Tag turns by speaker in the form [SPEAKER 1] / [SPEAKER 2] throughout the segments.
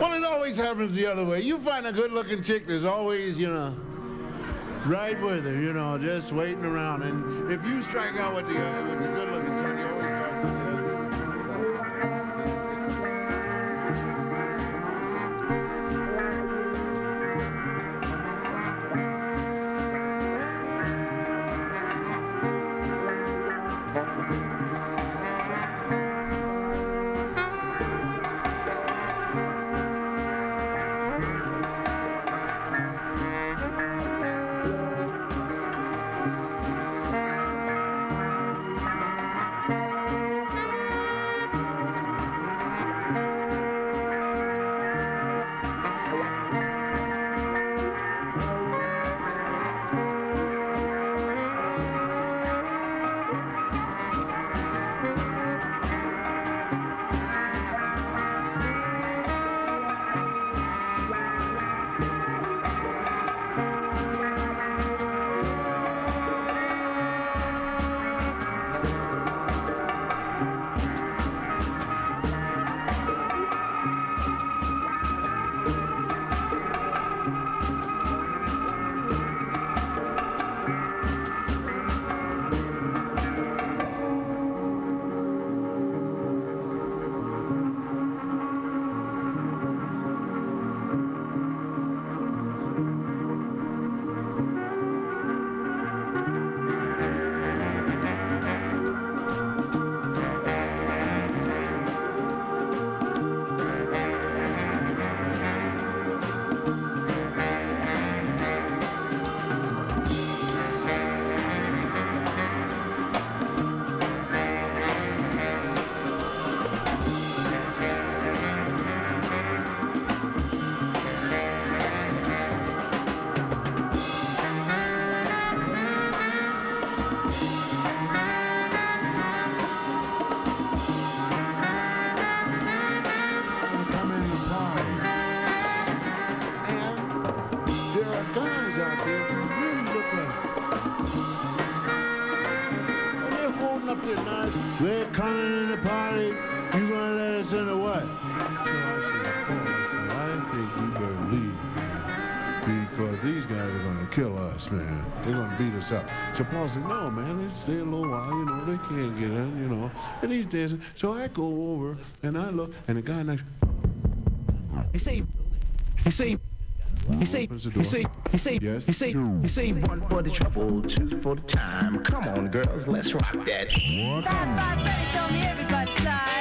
[SPEAKER 1] Well, it always happens the other way. You find a good-looking chick, there's always, you know, right with her, you know, just waiting around. And if you strike out with the, the So Paul said, no, man, just stay a little while, you know, they can't get in, you know. And he's dancing. So I go over and I look, and the guy next
[SPEAKER 2] He say, he say, he say,
[SPEAKER 1] Opens the
[SPEAKER 2] he
[SPEAKER 1] door.
[SPEAKER 2] say, he say,
[SPEAKER 1] Yes.
[SPEAKER 2] he say, he say, one for the trouble, two for the time. Come on, girls, let's rock that.
[SPEAKER 3] Five, five, Freddy told me everybody slide.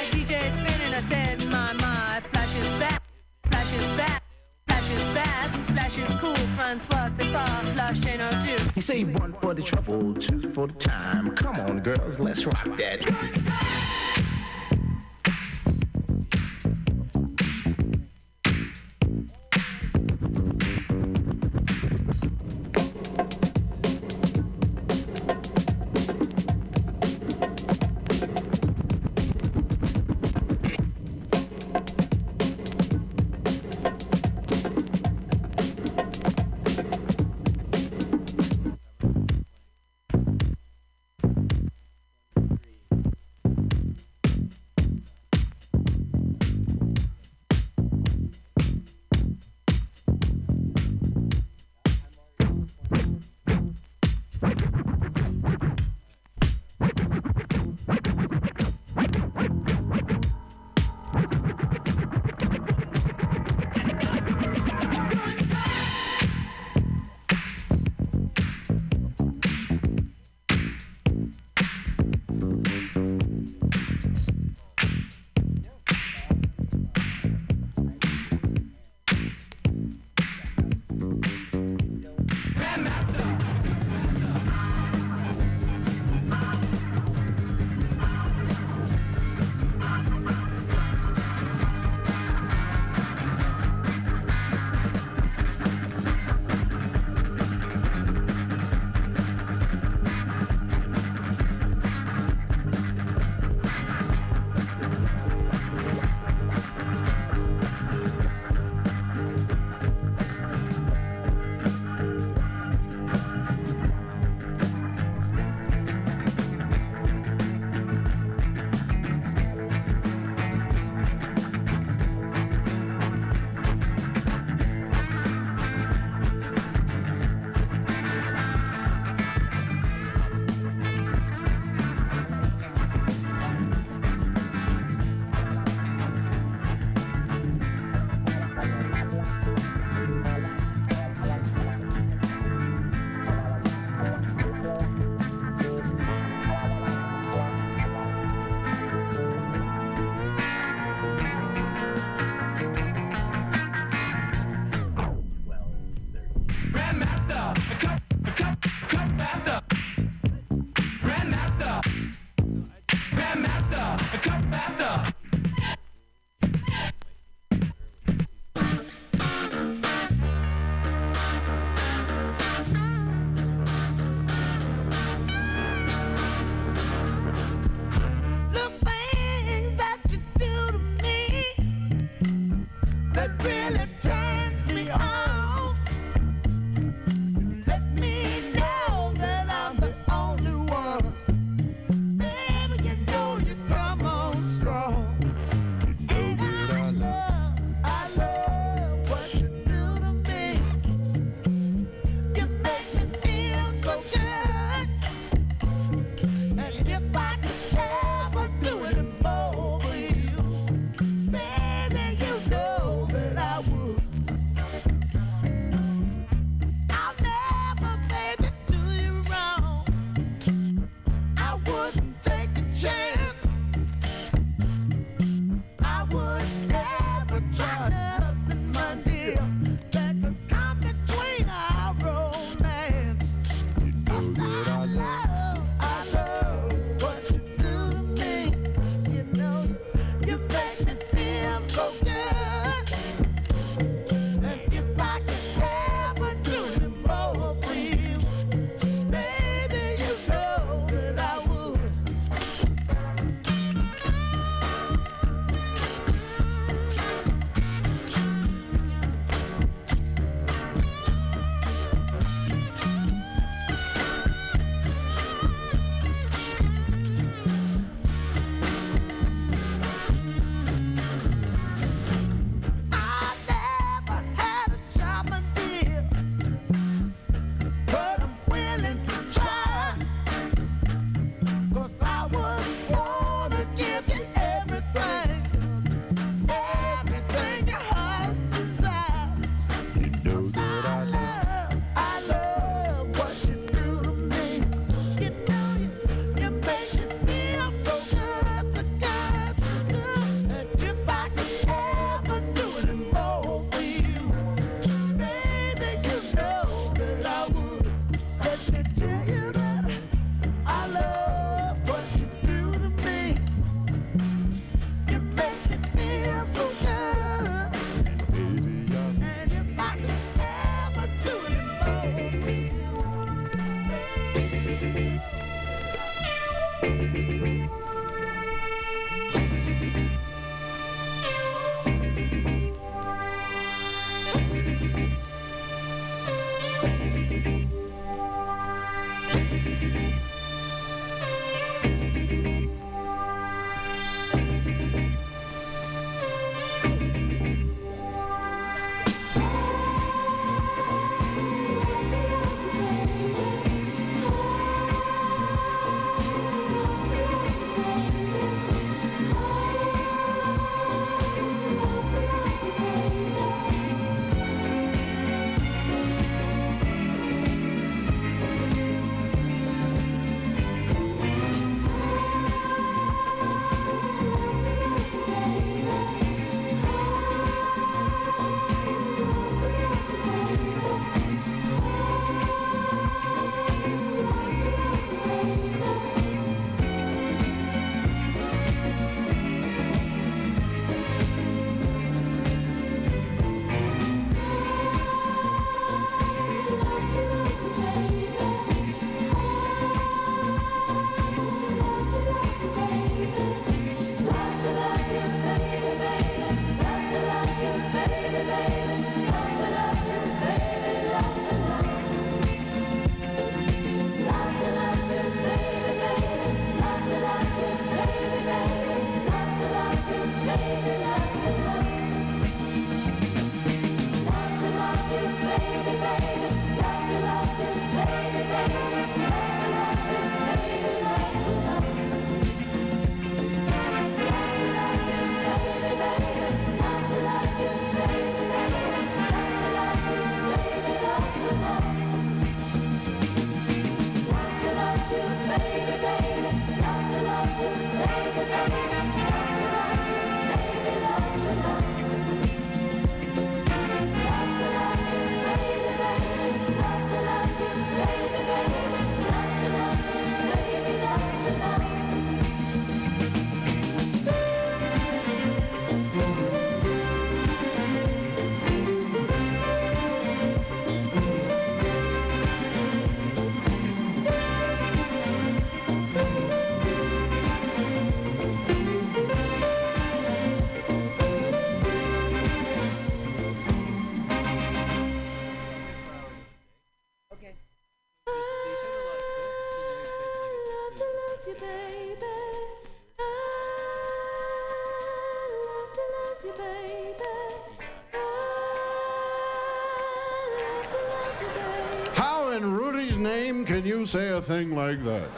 [SPEAKER 1] Name can you say a thing like that?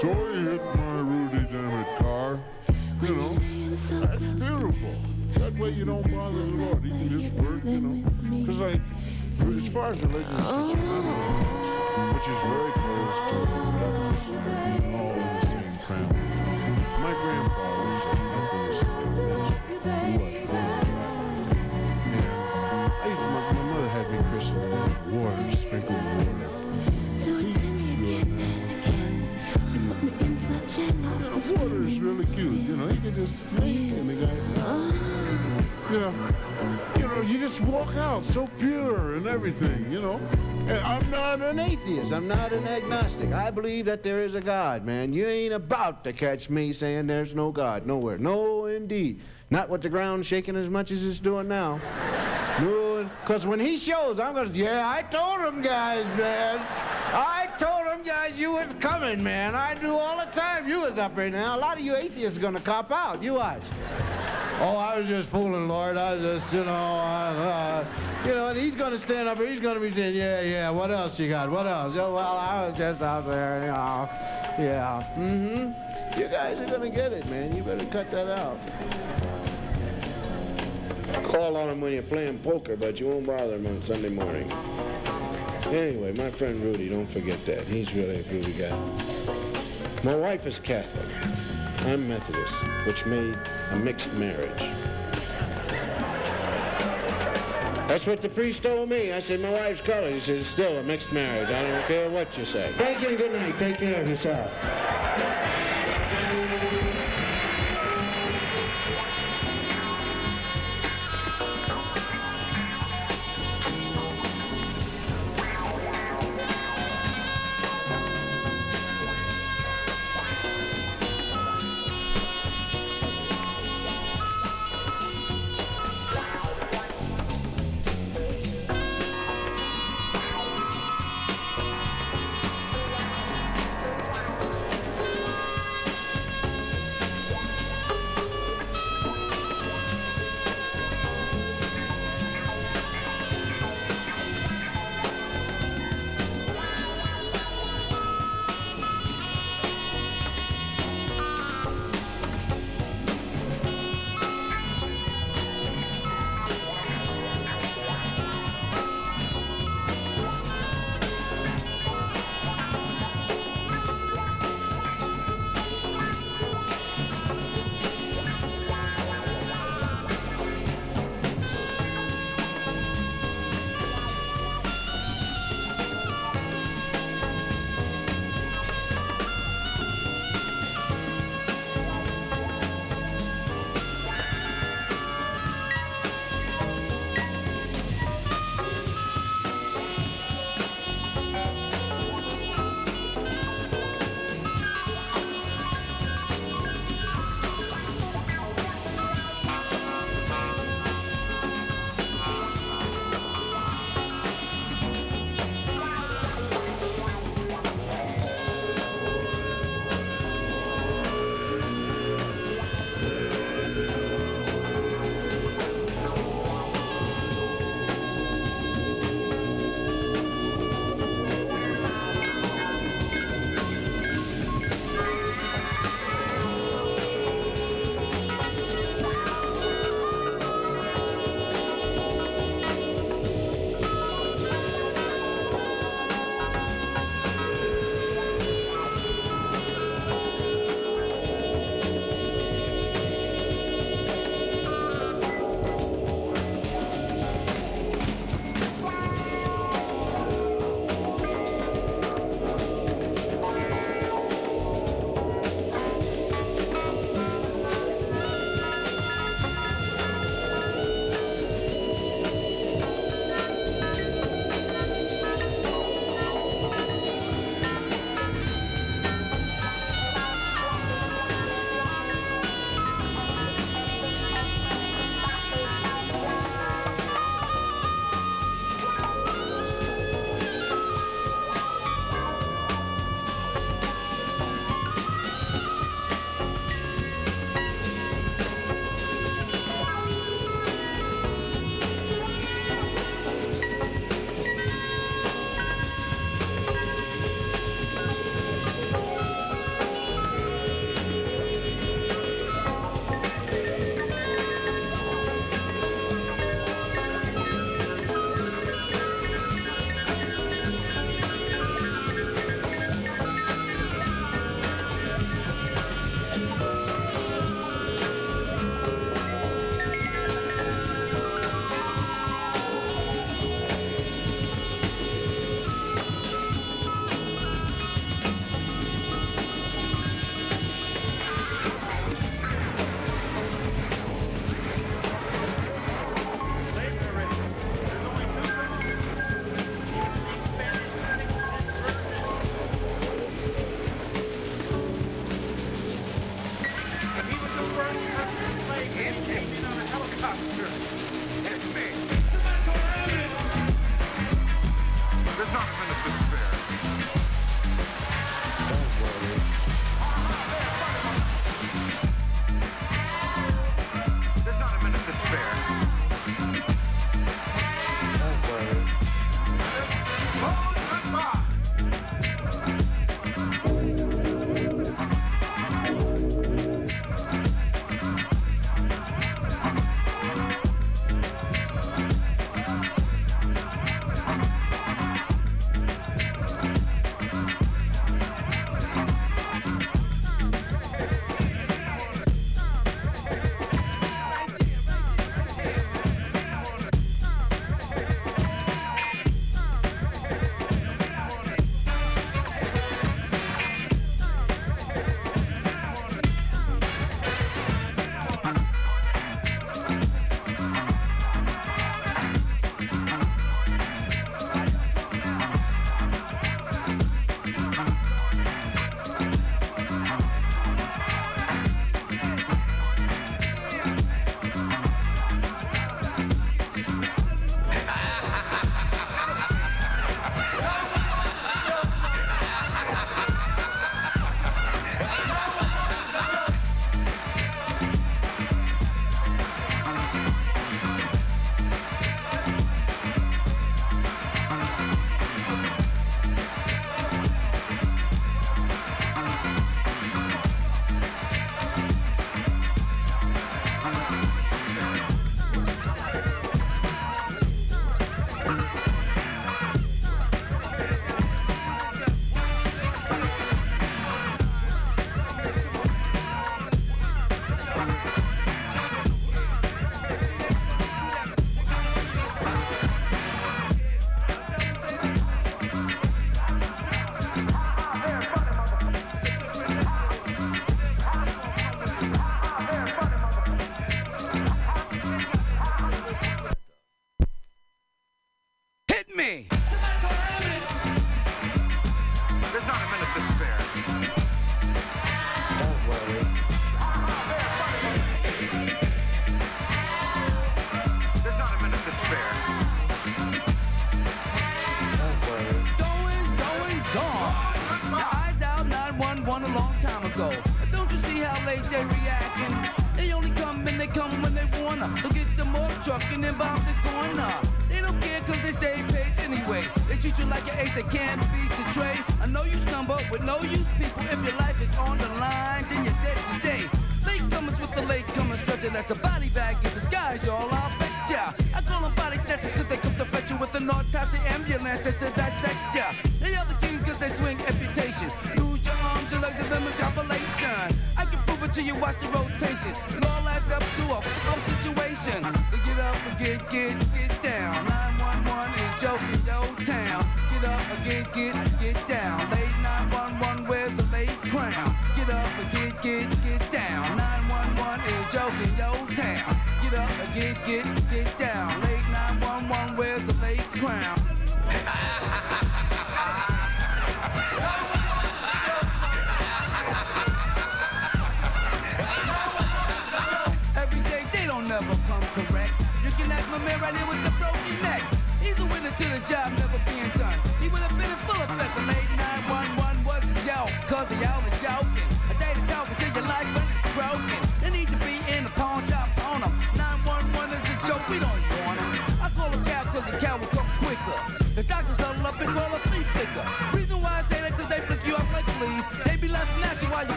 [SPEAKER 1] So he hit my Rudy Dammit car. You know, that's beautiful. That way you don't bother the Lord. You can just work, you know. Because, like, as far as religion is concerned, which is very close to Baptist, and all water, sprinkled water. Yeah, water is really cute. You know, you can just and the guys. You know, you know, you just walk out so pure and everything. You know, and I'm not an atheist. I'm not an agnostic. I believe that there is a God, man. You ain't about to catch me saying there's no God nowhere. No, indeed. Not with the ground shaking as much as it's doing now. No, because when he shows, I'm gonna. Yeah, I told him, guys, man. I told them guys you was coming, man. I knew all the time you was up here now. A lot of you atheists are gonna cop out. You watch. Oh, I was just fooling, Lord. I just, you know, uh, uh, you know, and he's gonna stand up. He's gonna be saying, yeah, yeah. What else you got? What else? Well, I was just out there, you know. Yeah. Mm-hmm. You guys are gonna get it, man. You better cut that out.
[SPEAKER 4] Call on him when you're playing poker, but you won't bother him on Sunday morning. Anyway, my friend Rudy, don't forget that. He's really a groovy guy. My wife is Catholic. I'm Methodist, which made a mixed marriage. That's what the priest told me. I said, my wife's colored. He said, it's still a mixed marriage. I don't care what you say. Thank you and good night. Take care of yourself.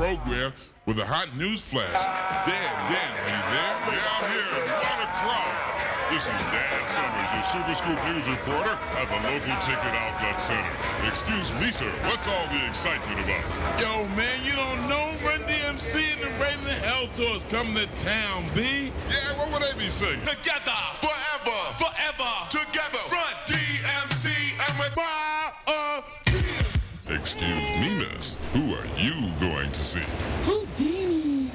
[SPEAKER 5] program with a hot news flash. Dan, Dan, are you there?
[SPEAKER 6] We're out here in Watercroft. This is Dan Summers, your Super Scoop News reporter at the local ticket outlet center. Excuse me, sir, what's all the excitement about?
[SPEAKER 7] Yo, man, you don't know Run DMC and the Raising Hell Tour is coming to town, B.
[SPEAKER 6] Yeah, what would they be saying? They got You've Mimas. Who are you going to see? Whodini!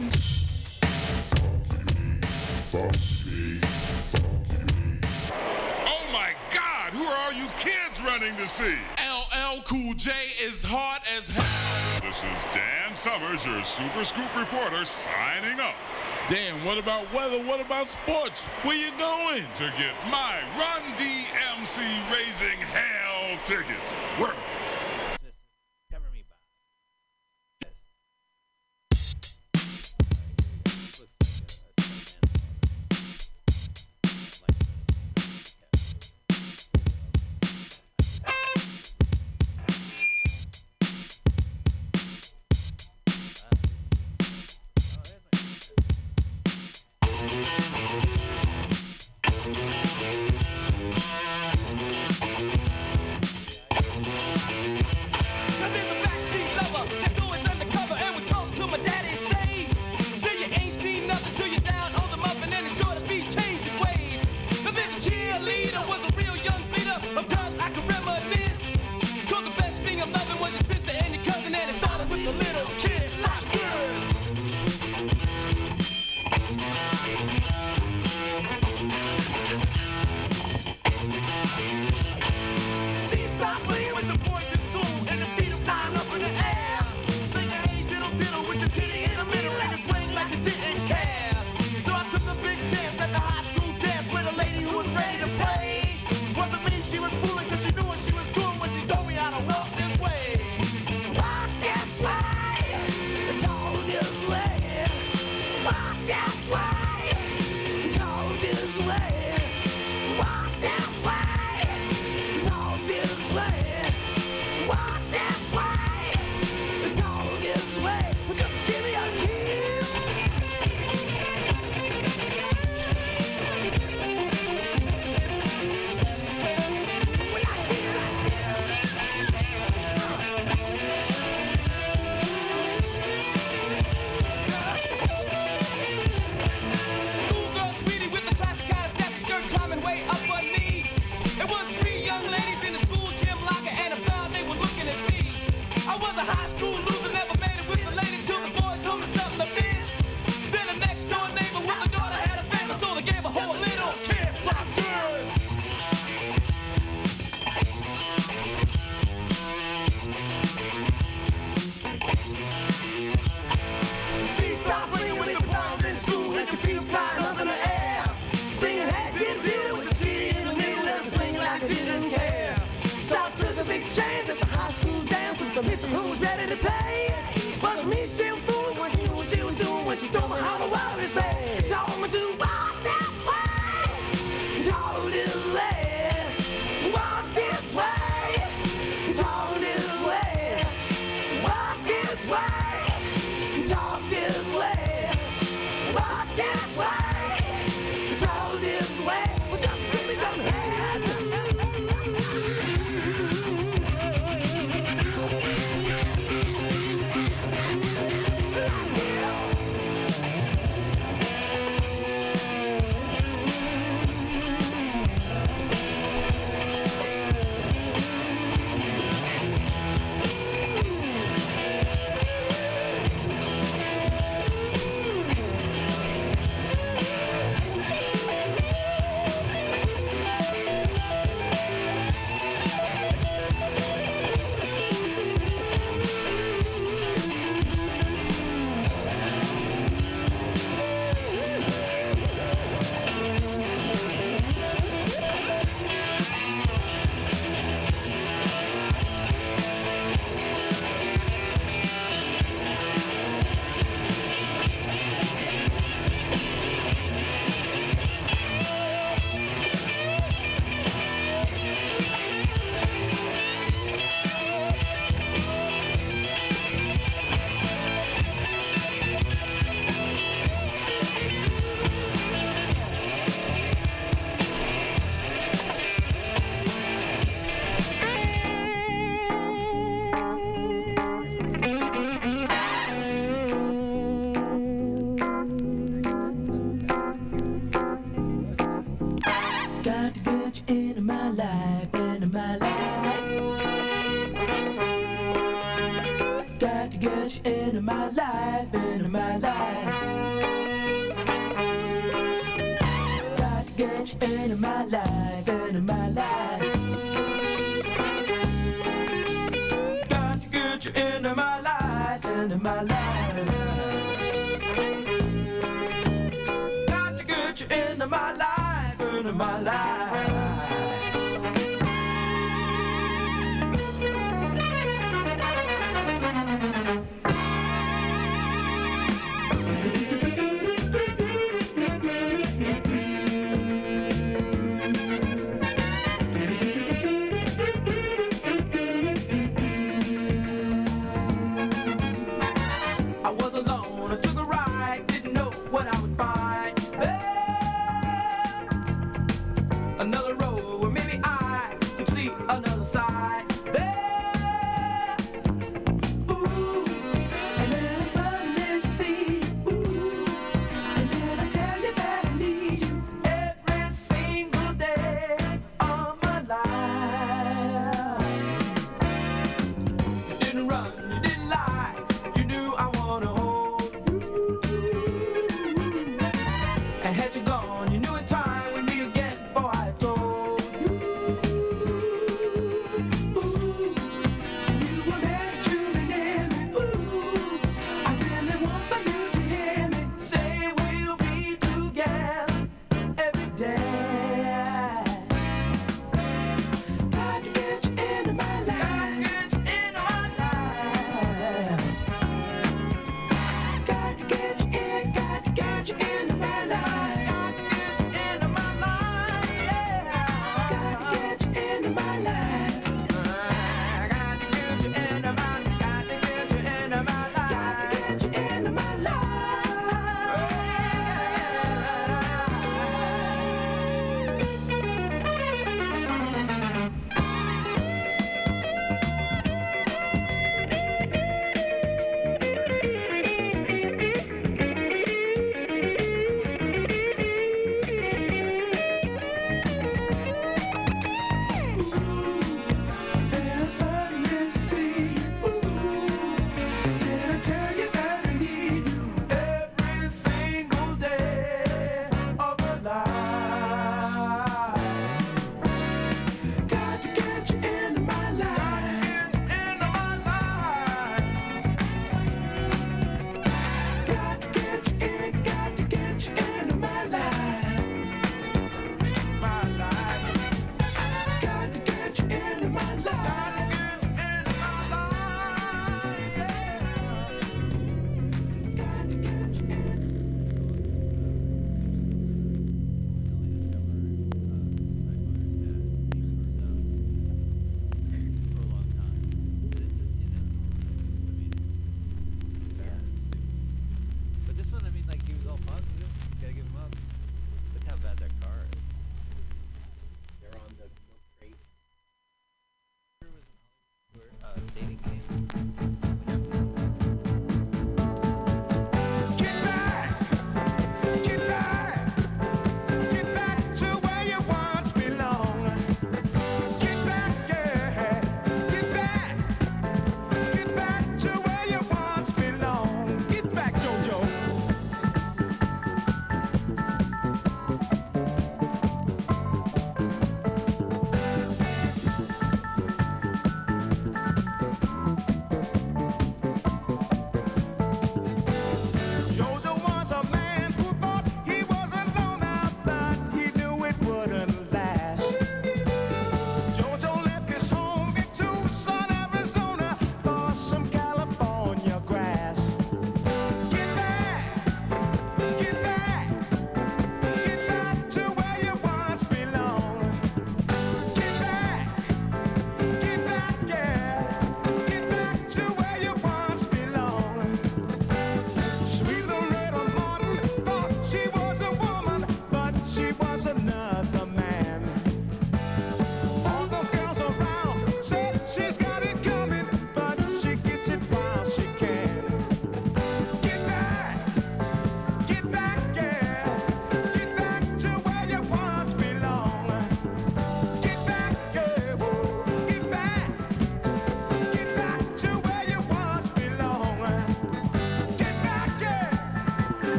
[SPEAKER 6] Oh my God! Who are all you kids running to see?
[SPEAKER 7] LL Cool J is hot as hell.
[SPEAKER 6] This is Dan Summers, your Super Scoop reporter, signing up.
[SPEAKER 7] Dan, what about weather? What about sports? Where you going?
[SPEAKER 6] To get my Run DMC Raising Hell tickets. Work.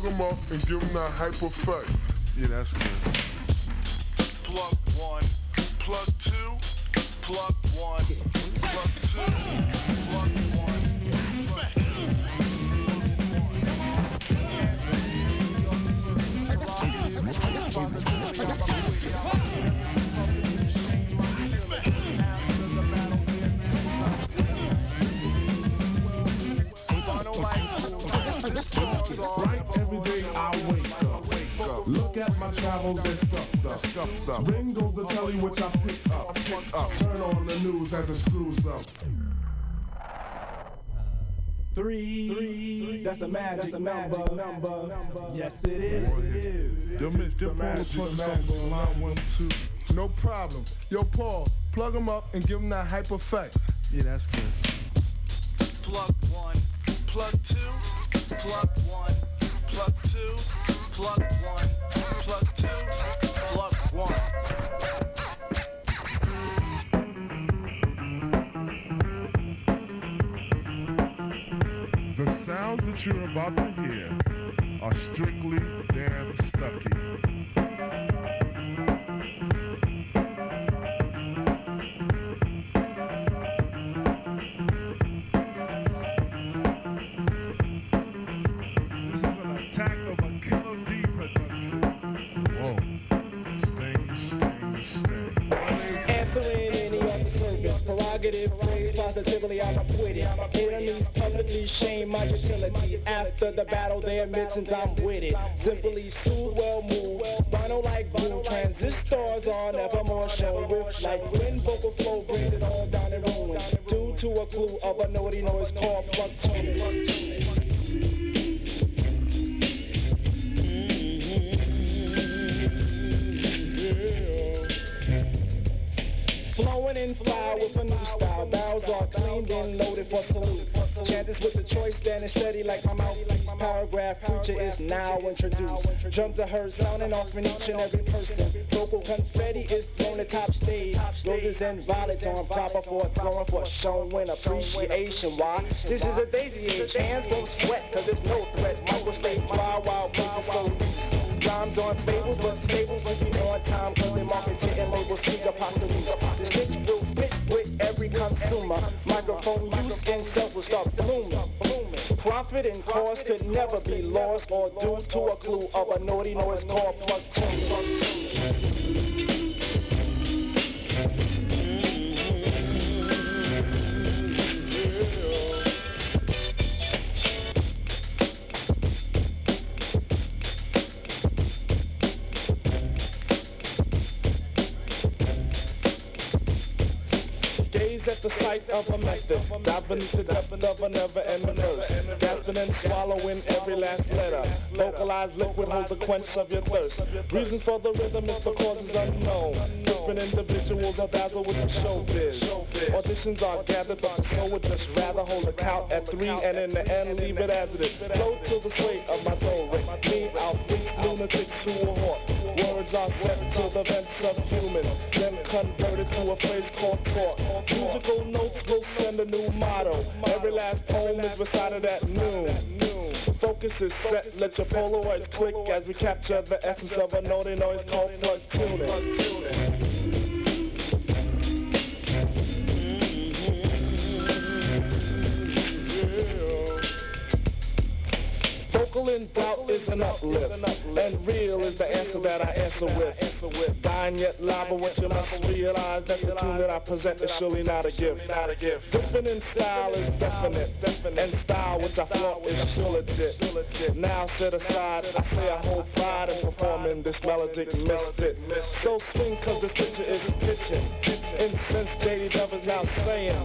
[SPEAKER 6] Plug him up and give them that hype effect.
[SPEAKER 8] Yeah, that's good.
[SPEAKER 9] Three, that's a magic, number, number, Yes, it is.
[SPEAKER 8] Yo, Miss, get Paul to plug us up into line one and two.
[SPEAKER 10] No problem. Yo, Paul, plug him up and give him that hype effect.
[SPEAKER 8] Yeah, that's good.
[SPEAKER 11] Plug one, plug two, plug one, plug two, plug one,
[SPEAKER 6] sounds that you're about to hear are strictly Dan Stuckie. This
[SPEAKER 9] positively, I'm acquitted. Enemies publicly shame my utility. After the battle, they admit since I'm with it. Simply soothe, well moved. Vinyl like blue, transistors are nevermore shown with like wind, vocal flow, bring it all down in ruins. Due to a clue of a naughty noise called plug tuning. Flowing in flower with a new style. Barrels are cleaned and loaded for salute. Chanters with the choice standing steady like my mouthpiece. Paragraph preacher is now introduced. Drums are heard sounding off from each and every person. Vocal confetti is thrown at top stage. Roses and violets on proper for throwing for showing appreciation. Why? This is a daisy age. Hands don't sweat cause there's no threat. Michael stay dry while places so. Rhymes on fables, but stables will be on time cause they and labels apocalypse. The stitch will fit with every consumer. Microphone use and sales will start blooming. Profit and cost could never be lost or due to a clue of a naughty noise called plug tune. Sight of a method. Beneath the depth of a never-ending thirst. Gasping and swallowing every last letter. Vocalized liquid holds the quench of your thirst. Reason for the rhythm is because it's unknown. Different individuals are dazzled with the showbiz. Auditions are gathered, but the soul would just rather hold a count at three and in the end leave it as it is. Flow to the sway of my soul ring. Me, outbeat lunatics who are hot. Words are set to the vents of human, then converted to a phrase called talk. Musical notes will send a new motto. Every last poem is recited at noon. Focus is set, let your Polaroids click as we capture the essence of a naughty noise called plug tuning. In doubt is an uplift, and real is the answer that I answer with. Dying yet but you must realize that the tune that I present is surely not a gift. Different in style is definite, and style which I flaunt is sure legit. Now set aside, I say I hold pride in performing this melodic misfit. So swing cause this picture is pitching. Incense Dove is now saying,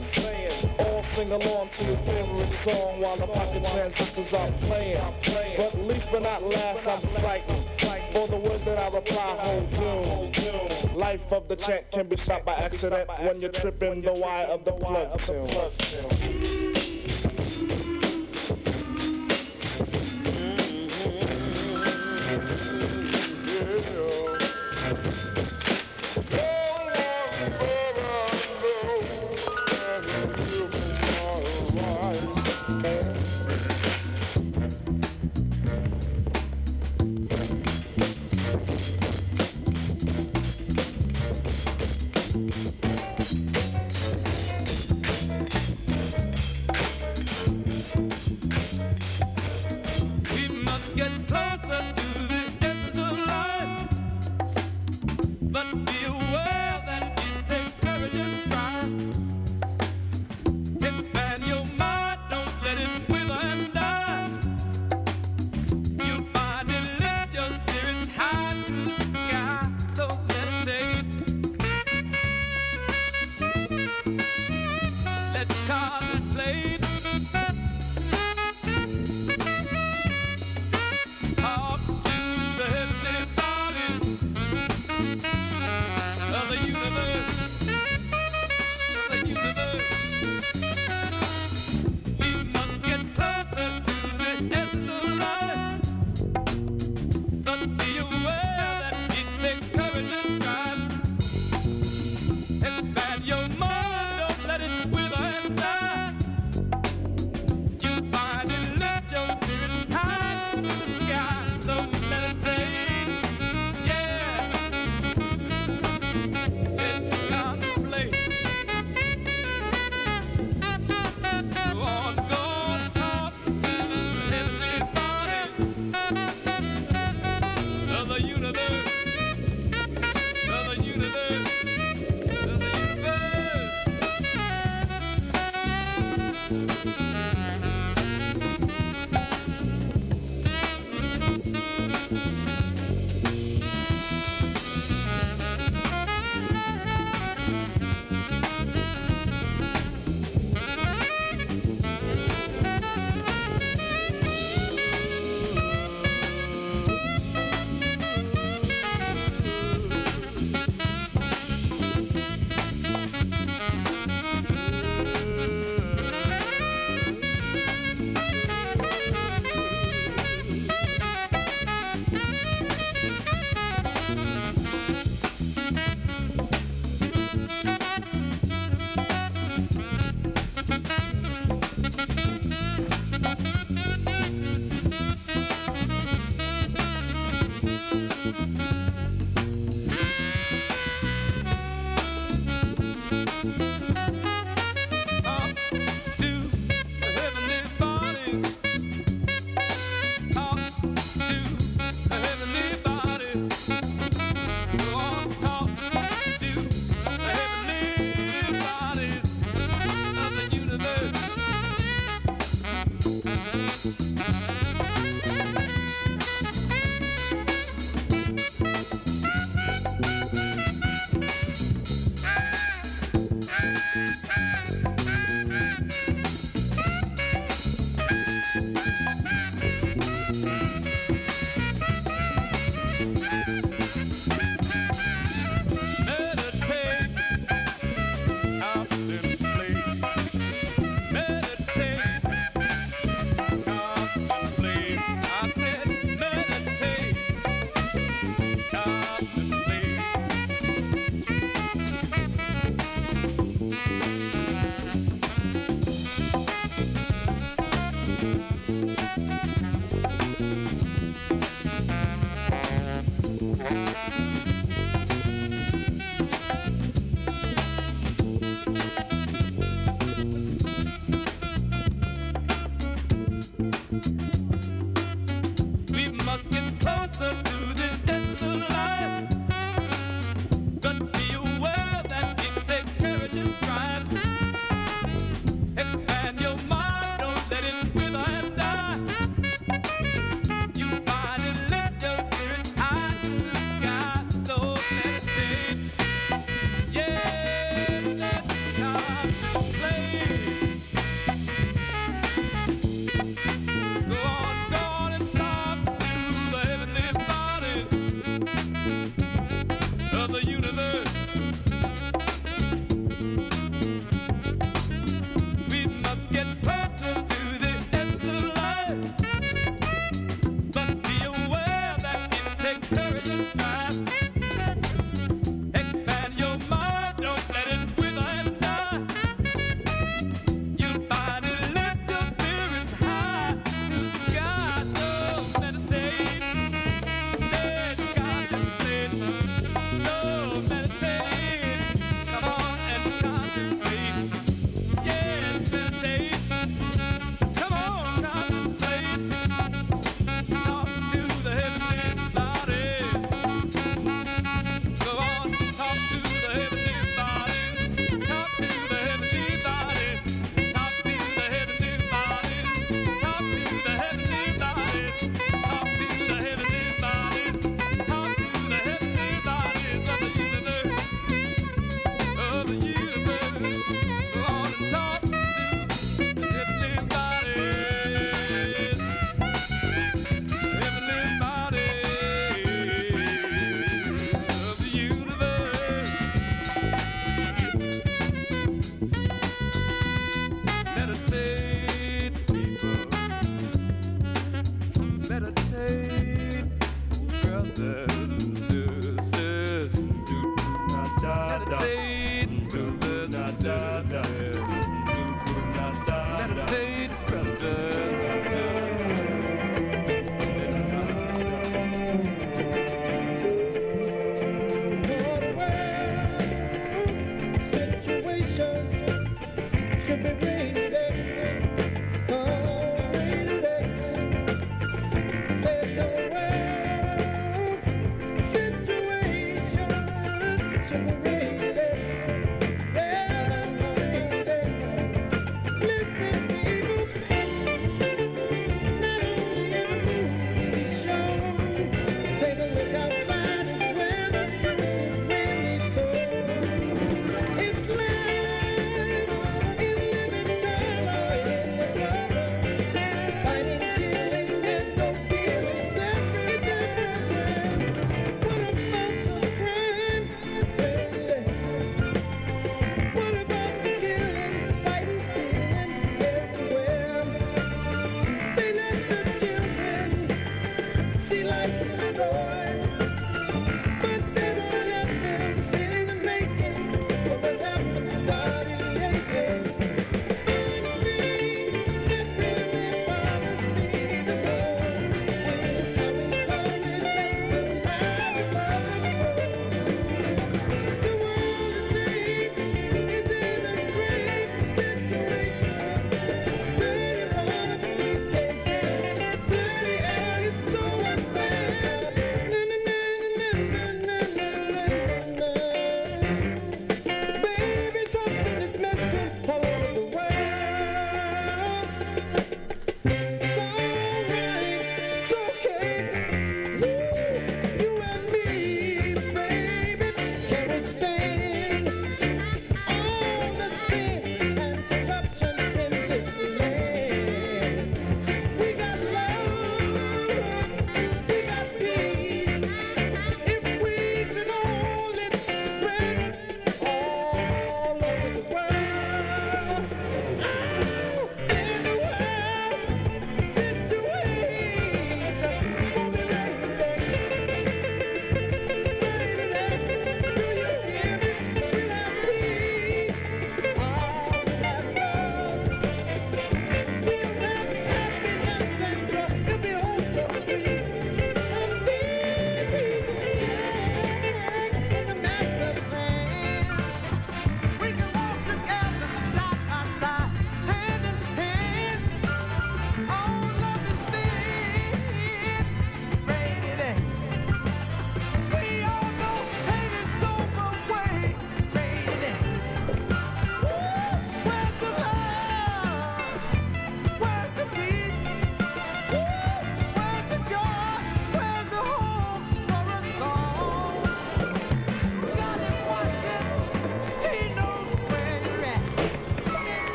[SPEAKER 9] all sing along to his favorite song while the pocket transistors are playing. But least but not last, I'm frightened. For the words that I reply hold doom. Life of the chant can be stopped by accident when you're tripping the wire of the plug tune.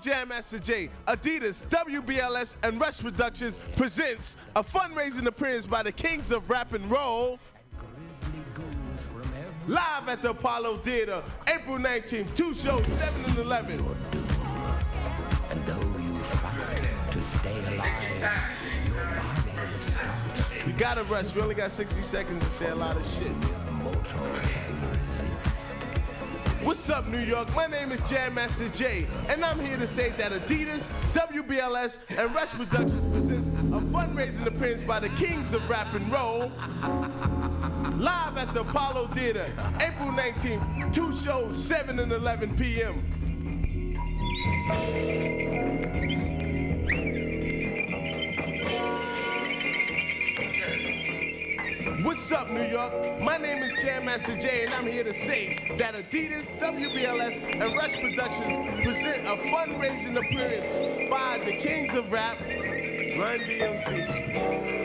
[SPEAKER 12] Jam Master Jay. Adidas, WBLS, and Rush Productions presents a fundraising appearance by the Kings of Rap and Roll. Live at the Apollo Theater, April 19th, two shows, 7 and 11.
[SPEAKER 13] To stay alive,
[SPEAKER 12] We gotta rush, we only got 60 seconds to say a lot of shit. What's up, New York? My name is Jam Master Jay, and I'm here to say that Adidas, WBLS, and Rush Productions presents a fundraising appearance by the Kings of Rap and Roll. Live at the Apollo Theater, April 19th, two shows, 7 and 11 p.m. What's up, New York? My name is Jam Master Jay, and I'm here to say that Adidas, WBLS, and Rush Productions present a fundraising appearance by the Kings of Rap, Run DMC.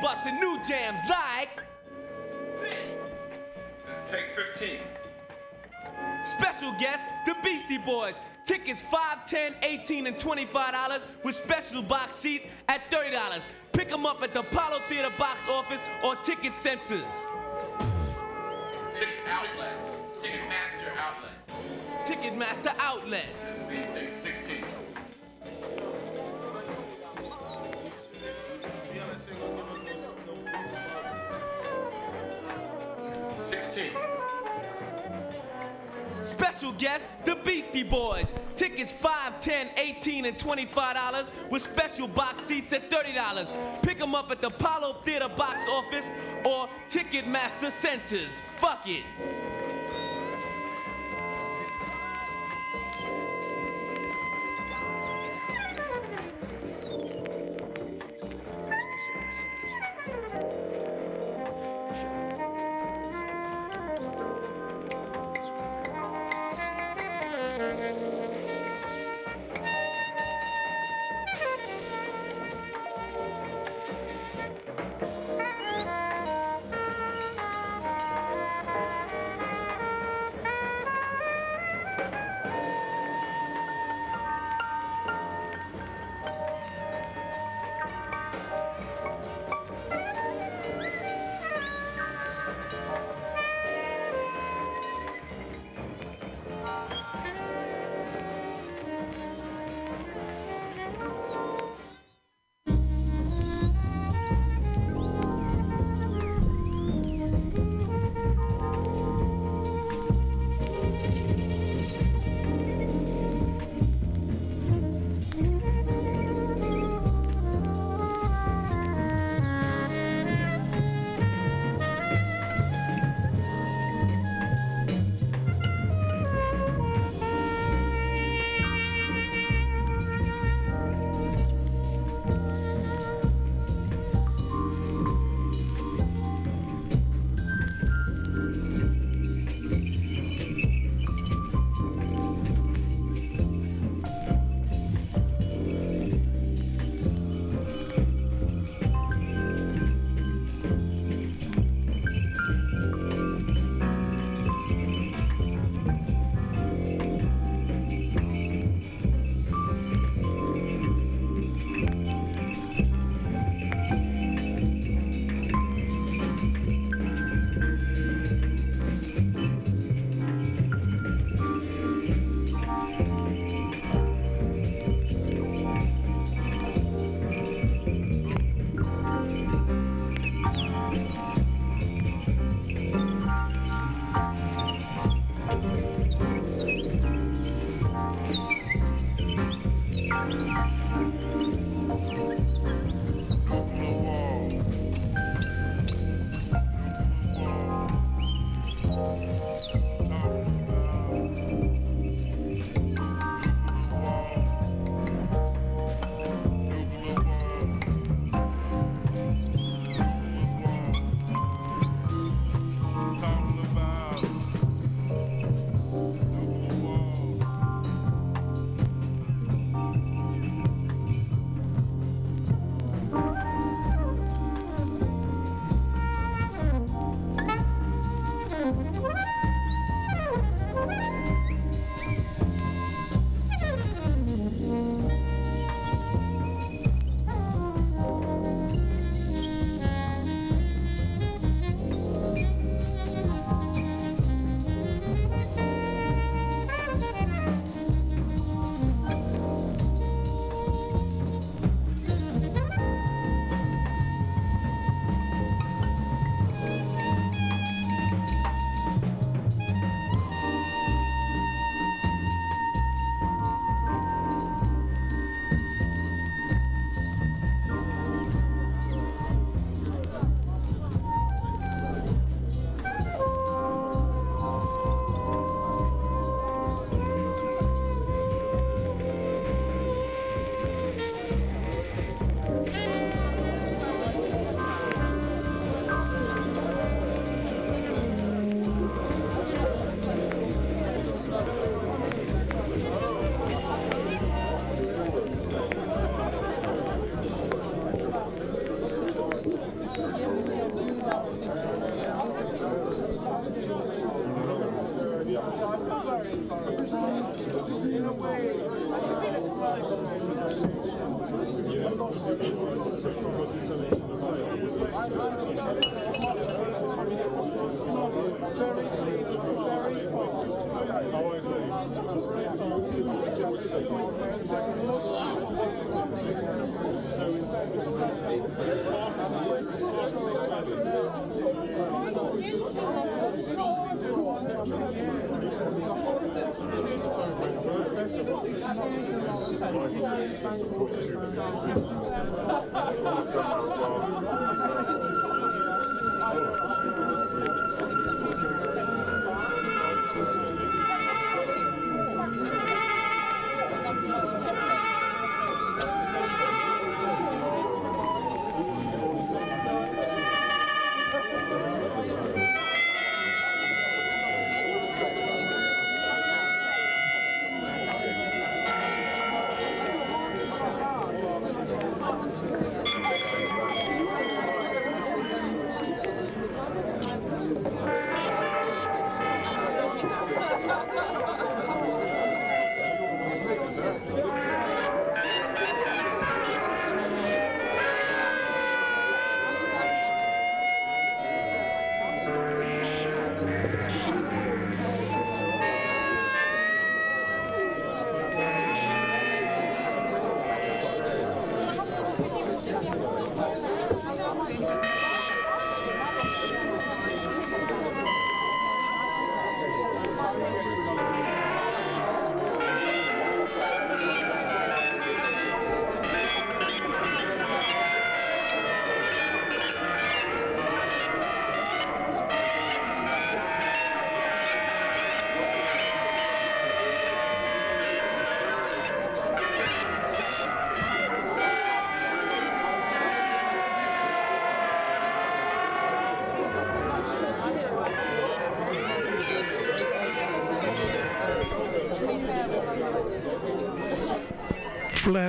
[SPEAKER 14] Busting new jams like.
[SPEAKER 15] Take 15.
[SPEAKER 14] Special guest, the Beastie Boys. Tickets 5 10 18 and $25 with special box seats at $30. Pick them up at the Apollo Theater box office or Ticket Census.
[SPEAKER 15] Ticket outlets. Ticketmaster outlets.
[SPEAKER 14] Ticketmaster Outlet.
[SPEAKER 15] Take 16.
[SPEAKER 14] Special guest, the Beastie Boys. Tickets 5 10 18 and $25 with special box seats at $30. Pick them up at the Apollo Theater box office or Ticketmaster Centers. Fuck it.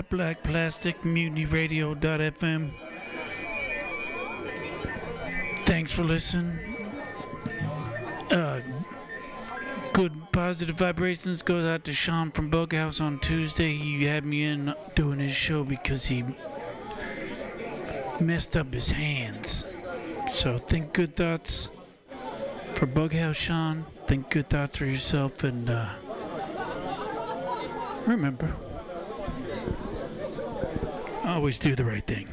[SPEAKER 16] Black Plastic Mutiny Radio.fm. Thanks for listening. Uh, good positive vibrations goes out to Sean from Bughouse on Tuesday. He had me in doing his show because he messed up his hands. So think good thoughts for Bughouse Sean. Think good thoughts for yourself and uh, remember always do the right thing.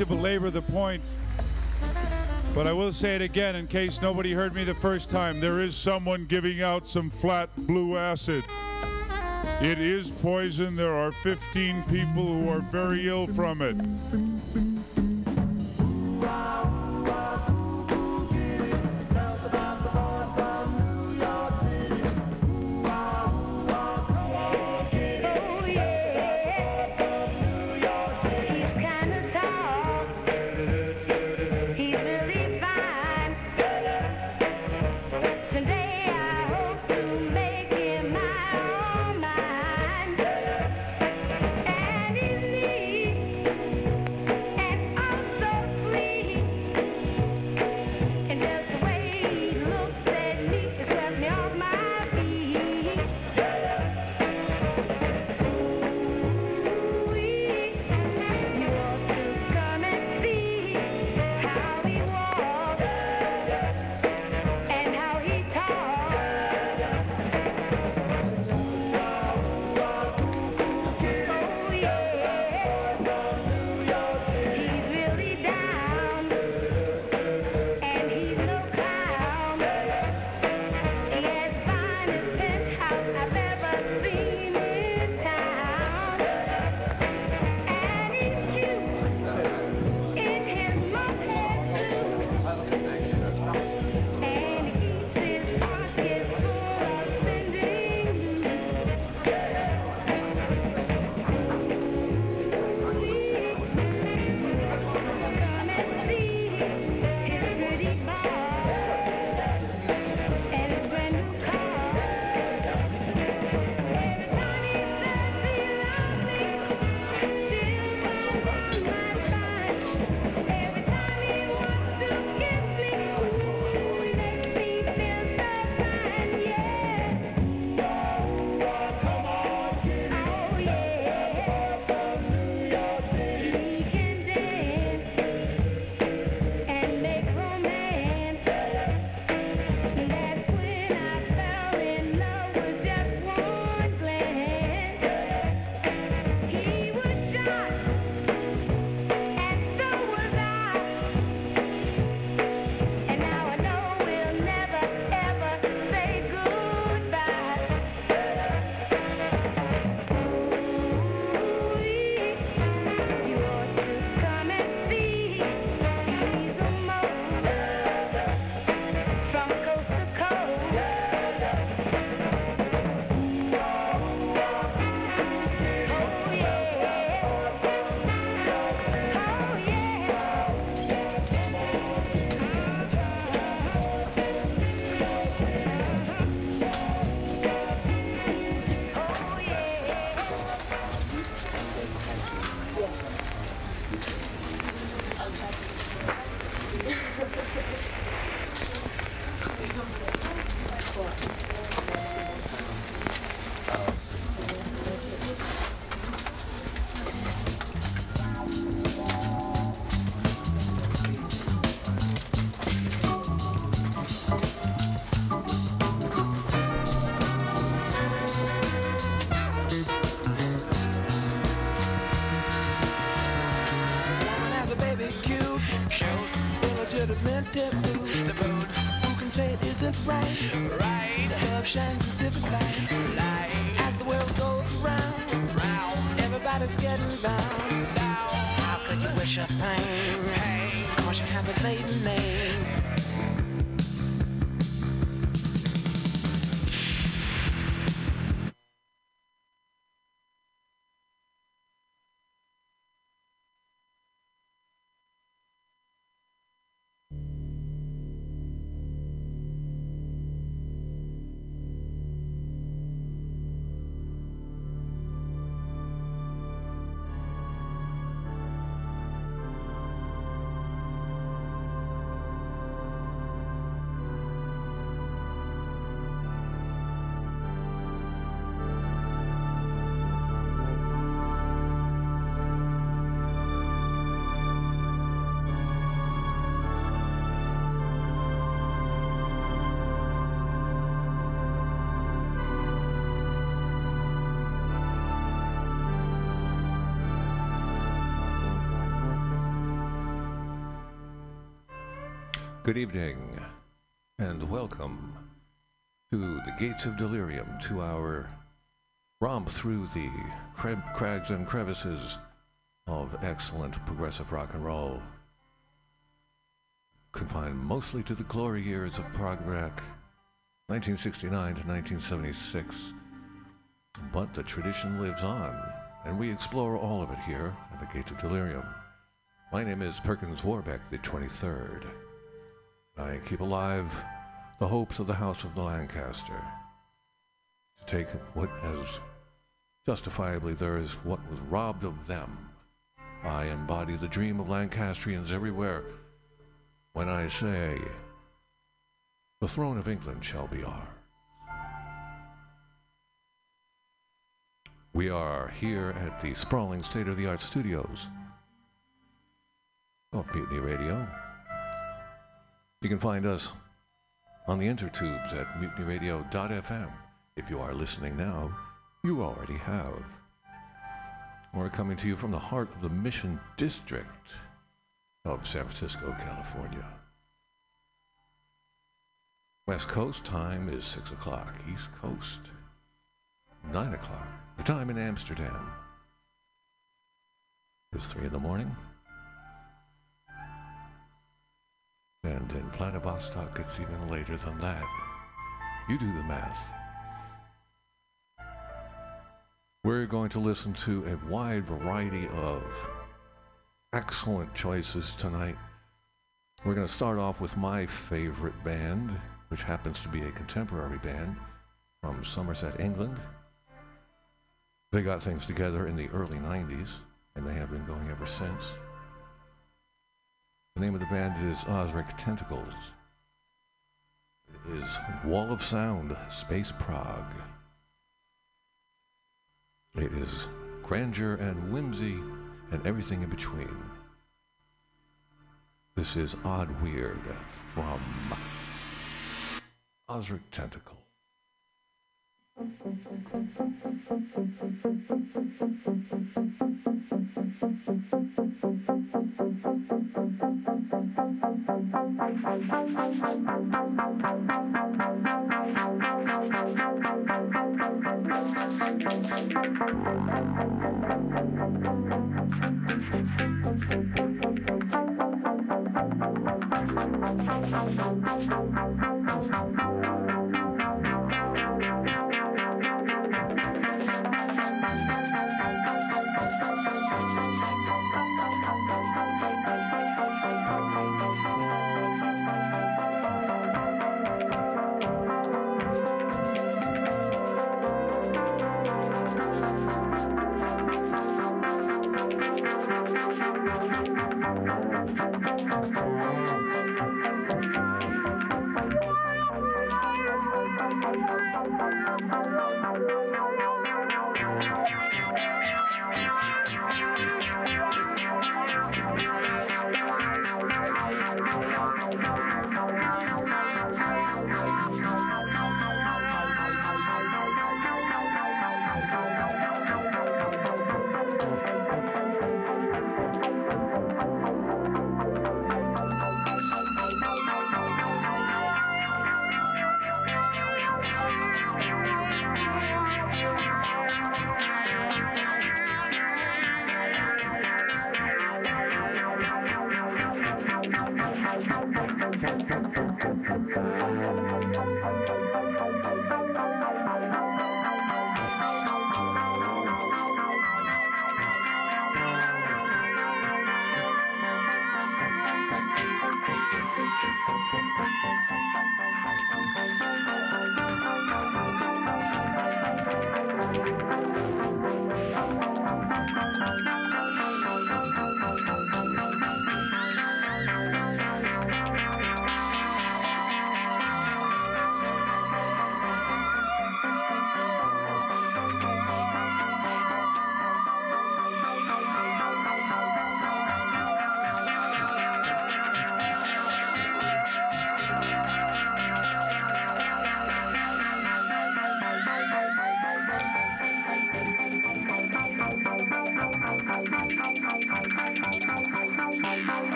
[SPEAKER 17] to belabor the point, but I will say it again in case nobody heard me the first time. There is someone giving out some flat blue acid. It is poison. There are 15 people who are very ill from it.
[SPEAKER 18] Good evening, and welcome to the Gates of Delirium, to our romp through the crags and crevices of excellent progressive rock and roll. Confined mostly to the glory years of prog rock, 1969 to 1976. But the tradition lives on, and we explore all of it here at the Gates of Delirium. My name is Perkins Warbeck, the 23rd. I keep alive the hopes of the House of the Lancaster. To take what as justifiably there is what was robbed of them. I embody the dream of Lancastrians everywhere when I say, the throne of England shall be ours. We are here at the sprawling state of the art studios of Mutiny Radio. You can find us on the intertubes at mutinyradio.fm. If you are listening now, you already have. We're coming to you from the heart of the Mission District of San Francisco, California. West Coast time is 6 o'clock. East Coast, 9 o'clock. The time in Amsterdam is 3 in the morning. And in Vladivostok, it's even later than that. You do the math. We're going to listen to a wide variety of excellent choices tonight. We're going to start off with my favorite band, which happens to be a contemporary band from Somerset, England. They got things together in the early 90s, and they have been going ever since. The name of the band is Ozric Tentacles. It is Wall of Sound, Space Prague. It is grandeur and whimsy and everything in between. This is Odd Weird from Ozric Tentacle. bye, bye.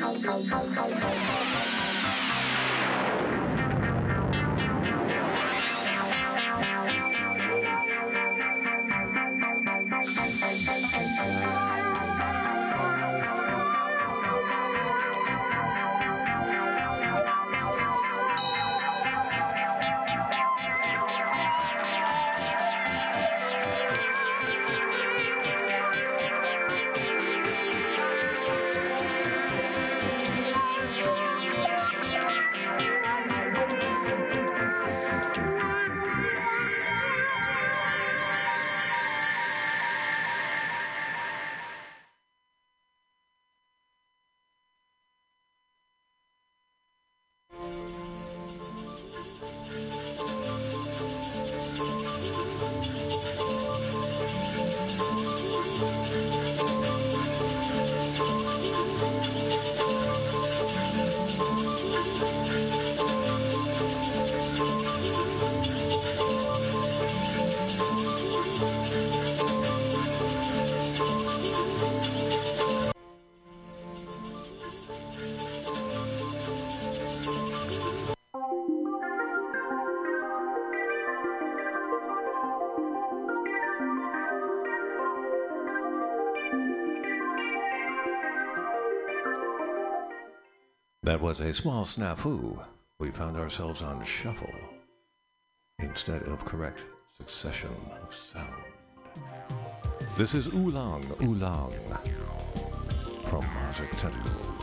[SPEAKER 18] 哈哈哈哈哈哈哈 That was a small snafu. We found ourselves on shuffle instead of correct succession of sound. This is Oolong Oolong from Magic Tentacles.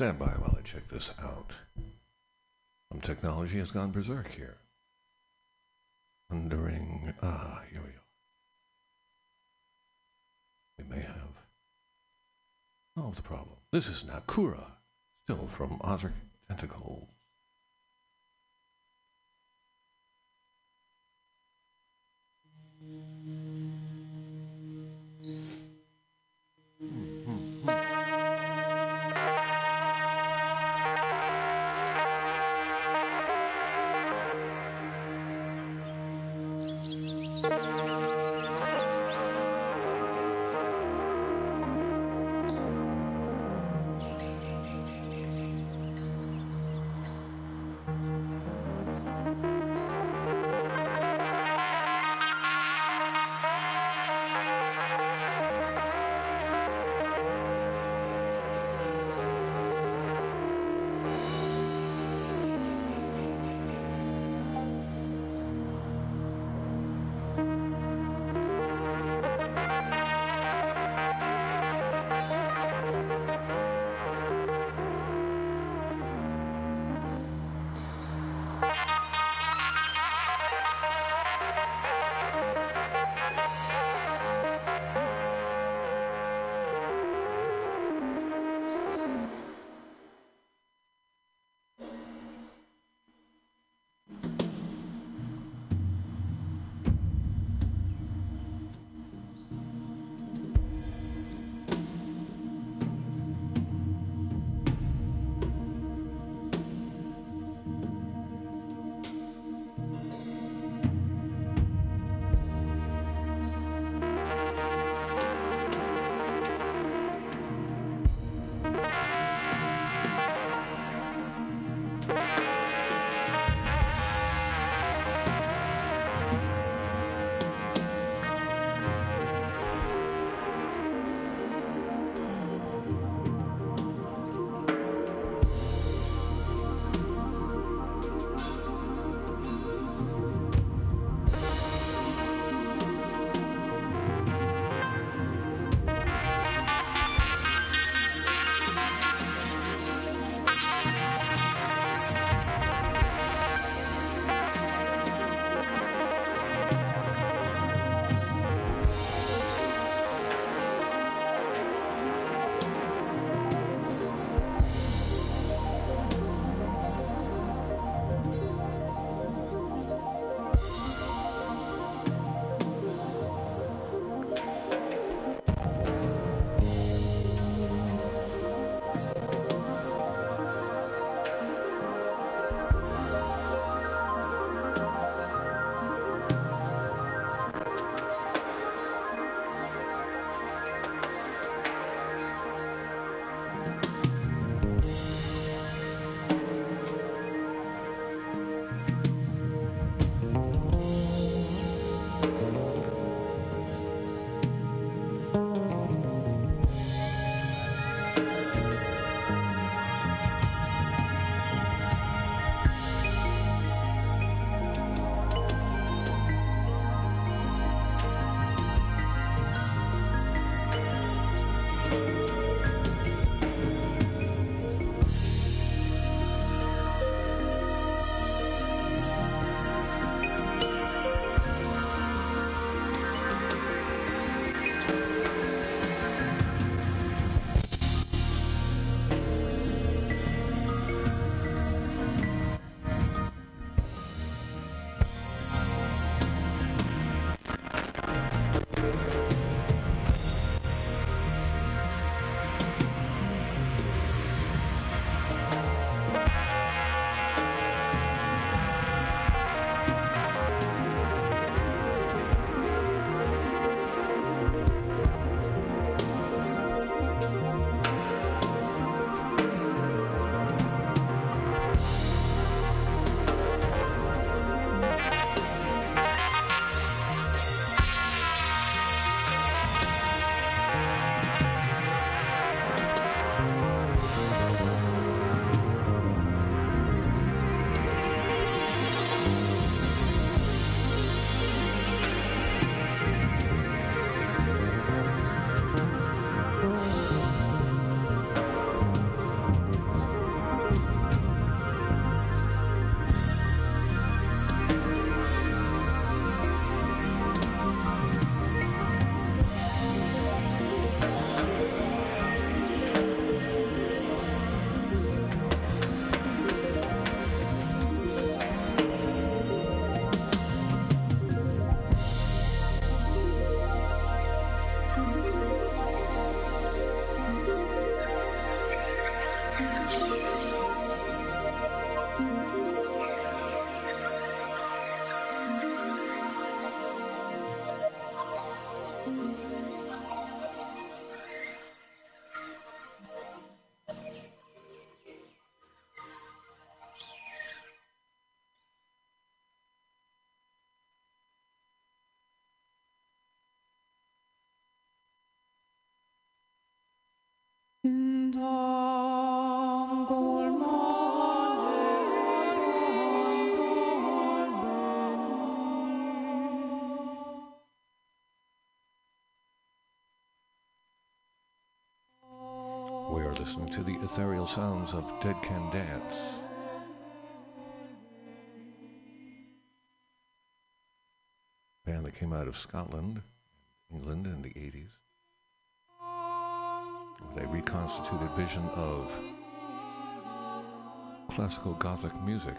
[SPEAKER 18] Stand by while I check this out. Some technology has gone berserk here. Wondering. Ah, here we go. We may have solved the problem. This is Nakura, still from Ozric listening to the ethereal sounds of Dead Can Dance. Band that came out of Scotland, England in the 80s. With a reconstituted vision of classical Gothic music.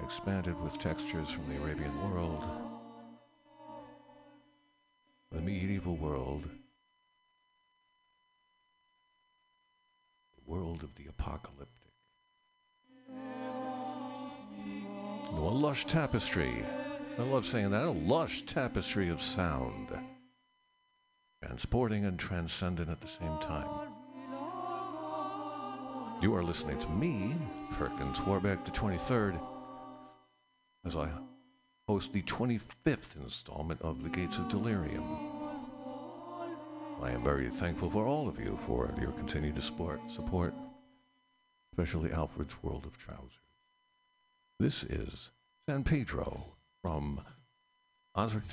[SPEAKER 18] Expanded with textures from the Arabian world, tapestry. I love saying that. A lush tapestry of sound. Transporting and transcendent at the same time. You are listening to me, Perkins Warbeck, the 23rd, as I host the 25th installment of The Gates of Delirium. I am very thankful for all of you for your continued support, support especially Alfred's World of Trousers. This is San Pedro from Ozric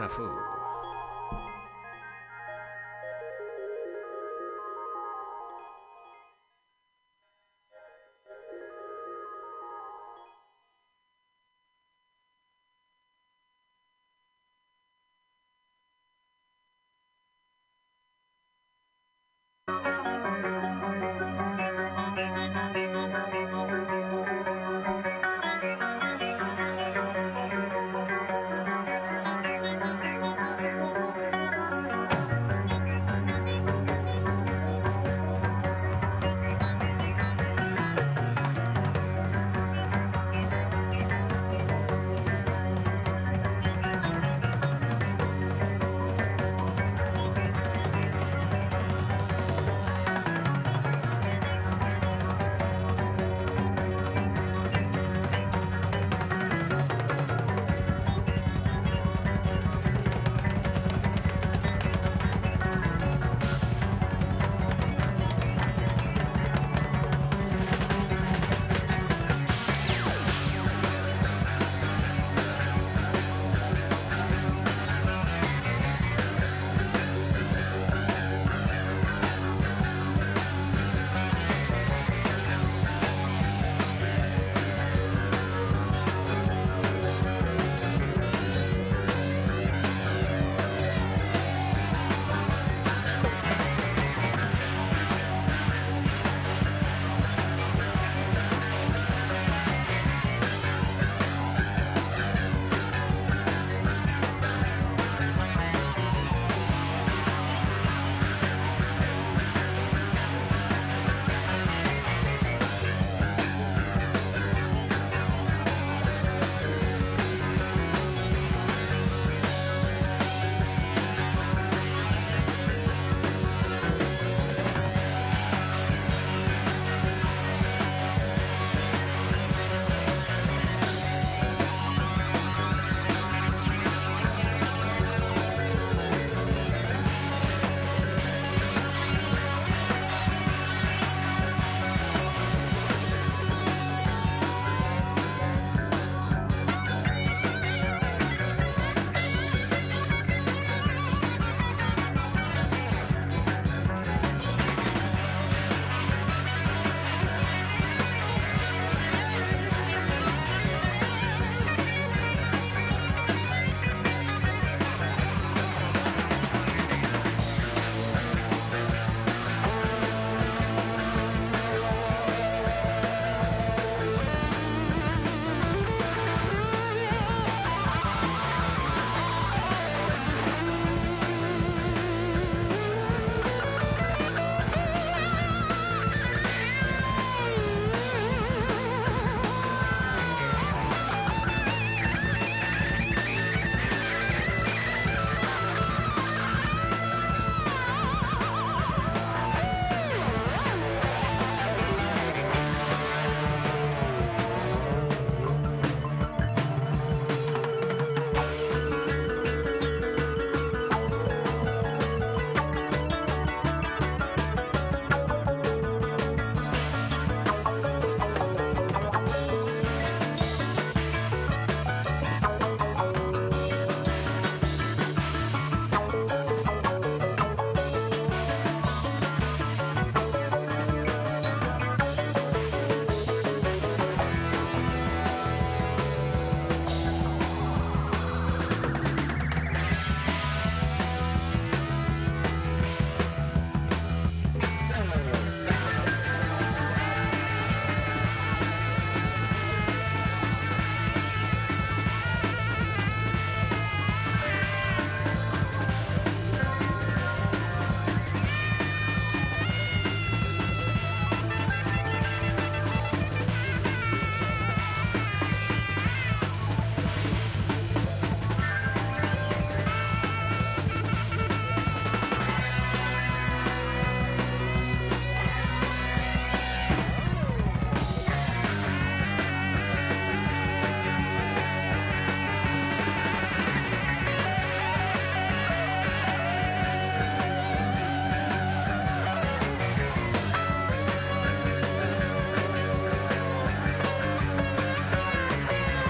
[SPEAKER 18] snafu.